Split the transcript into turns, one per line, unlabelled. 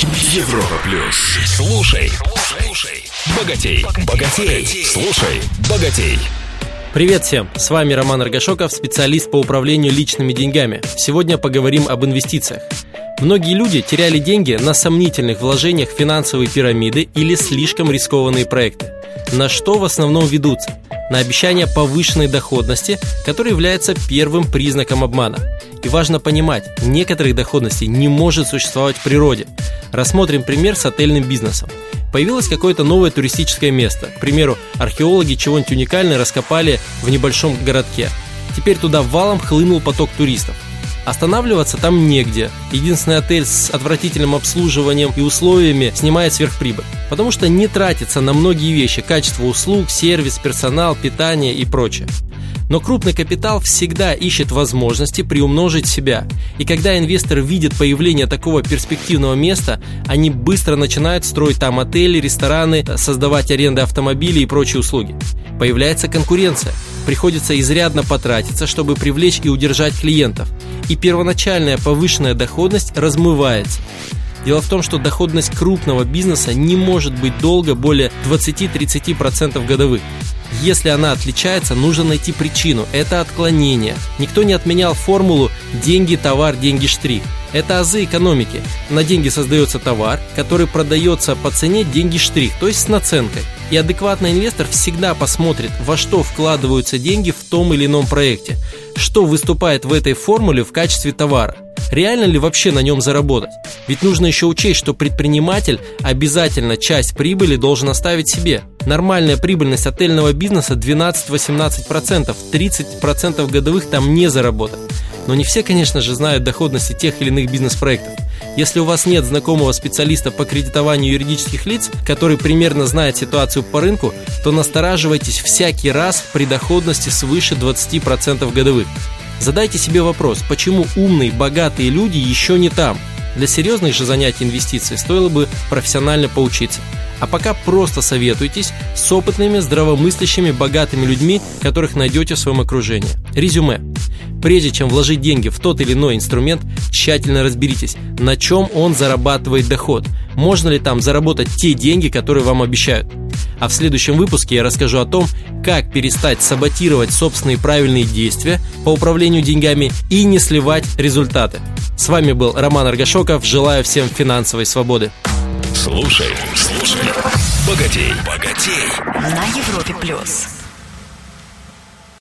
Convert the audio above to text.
Европа плюс. Слушай, слушай, богатей, богатей, слушай, богатей.
Привет всем! С вами Роман Аргашоков, специалист по управлению личными деньгами. Сегодня поговорим об инвестициях. Многие люди теряли деньги на сомнительных вложениях финансовой пирамиды или слишком рискованные проекты. На что в основном ведутся? На обещание повышенной доходности, который является первым признаком обмана. И важно понимать, некоторых доходностей не может существовать в природе. Рассмотрим пример с отельным бизнесом. Появилось какое-то новое туристическое место. К примеру, археологи чего-нибудь уникальное раскопали в небольшом городке. Теперь туда валом хлынул поток туристов. Останавливаться там негде. Единственный отель с отвратительным обслуживанием и условиями снимает сверхприбыль. Потому что не тратится на многие вещи – качество услуг, сервис, персонал, питание и прочее. Но крупный капитал всегда ищет возможности приумножить себя. И когда инвесторы видят появление такого перспективного места, они быстро начинают строить там отели, рестораны, создавать аренды автомобилей и прочие услуги. Появляется конкуренция. Приходится изрядно потратиться, чтобы привлечь и удержать клиентов. И первоначальная повышенная доходность размывается. Дело в том, что доходность крупного бизнеса не может быть долго более 20-30% годовых. Если она отличается, нужно найти причину. Это отклонение. Никто не отменял формулу «деньги, товар, деньги, штрих». Это азы экономики. На деньги создается товар, который продается по цене деньги штрих, то есть с наценкой. И адекватный инвестор всегда посмотрит, во что вкладываются деньги в том или ином проекте, что выступает в этой формуле в качестве товара. Реально ли вообще на нем заработать? Ведь нужно еще учесть, что предприниматель обязательно часть прибыли должен оставить себе. Нормальная прибыльность отельного бизнеса 12-18%, 30% годовых там не заработать. Но не все, конечно же, знают доходности тех или иных бизнес-проектов. Если у вас нет знакомого специалиста по кредитованию юридических лиц, который примерно знает ситуацию по рынку, то настораживайтесь всякий раз при доходности свыше 20% годовых. Задайте себе вопрос, почему умные, богатые люди еще не там? Для серьезных же занятий инвестиций стоило бы профессионально поучиться. А пока просто советуйтесь с опытными, здравомыслящими, богатыми людьми, которых найдете в своем окружении. Резюме. Прежде чем вложить деньги в тот или иной инструмент, тщательно разберитесь, на чем он зарабатывает доход. Можно ли там заработать те деньги, которые вам обещают. А в следующем выпуске я расскажу о том, как перестать саботировать собственные правильные действия по управлению деньгами и не сливать результаты. С вами был Роман Аргашоков. Желаю всем финансовой свободы.
Слушай, слушай, богатей, богатей.
На Европе плюс.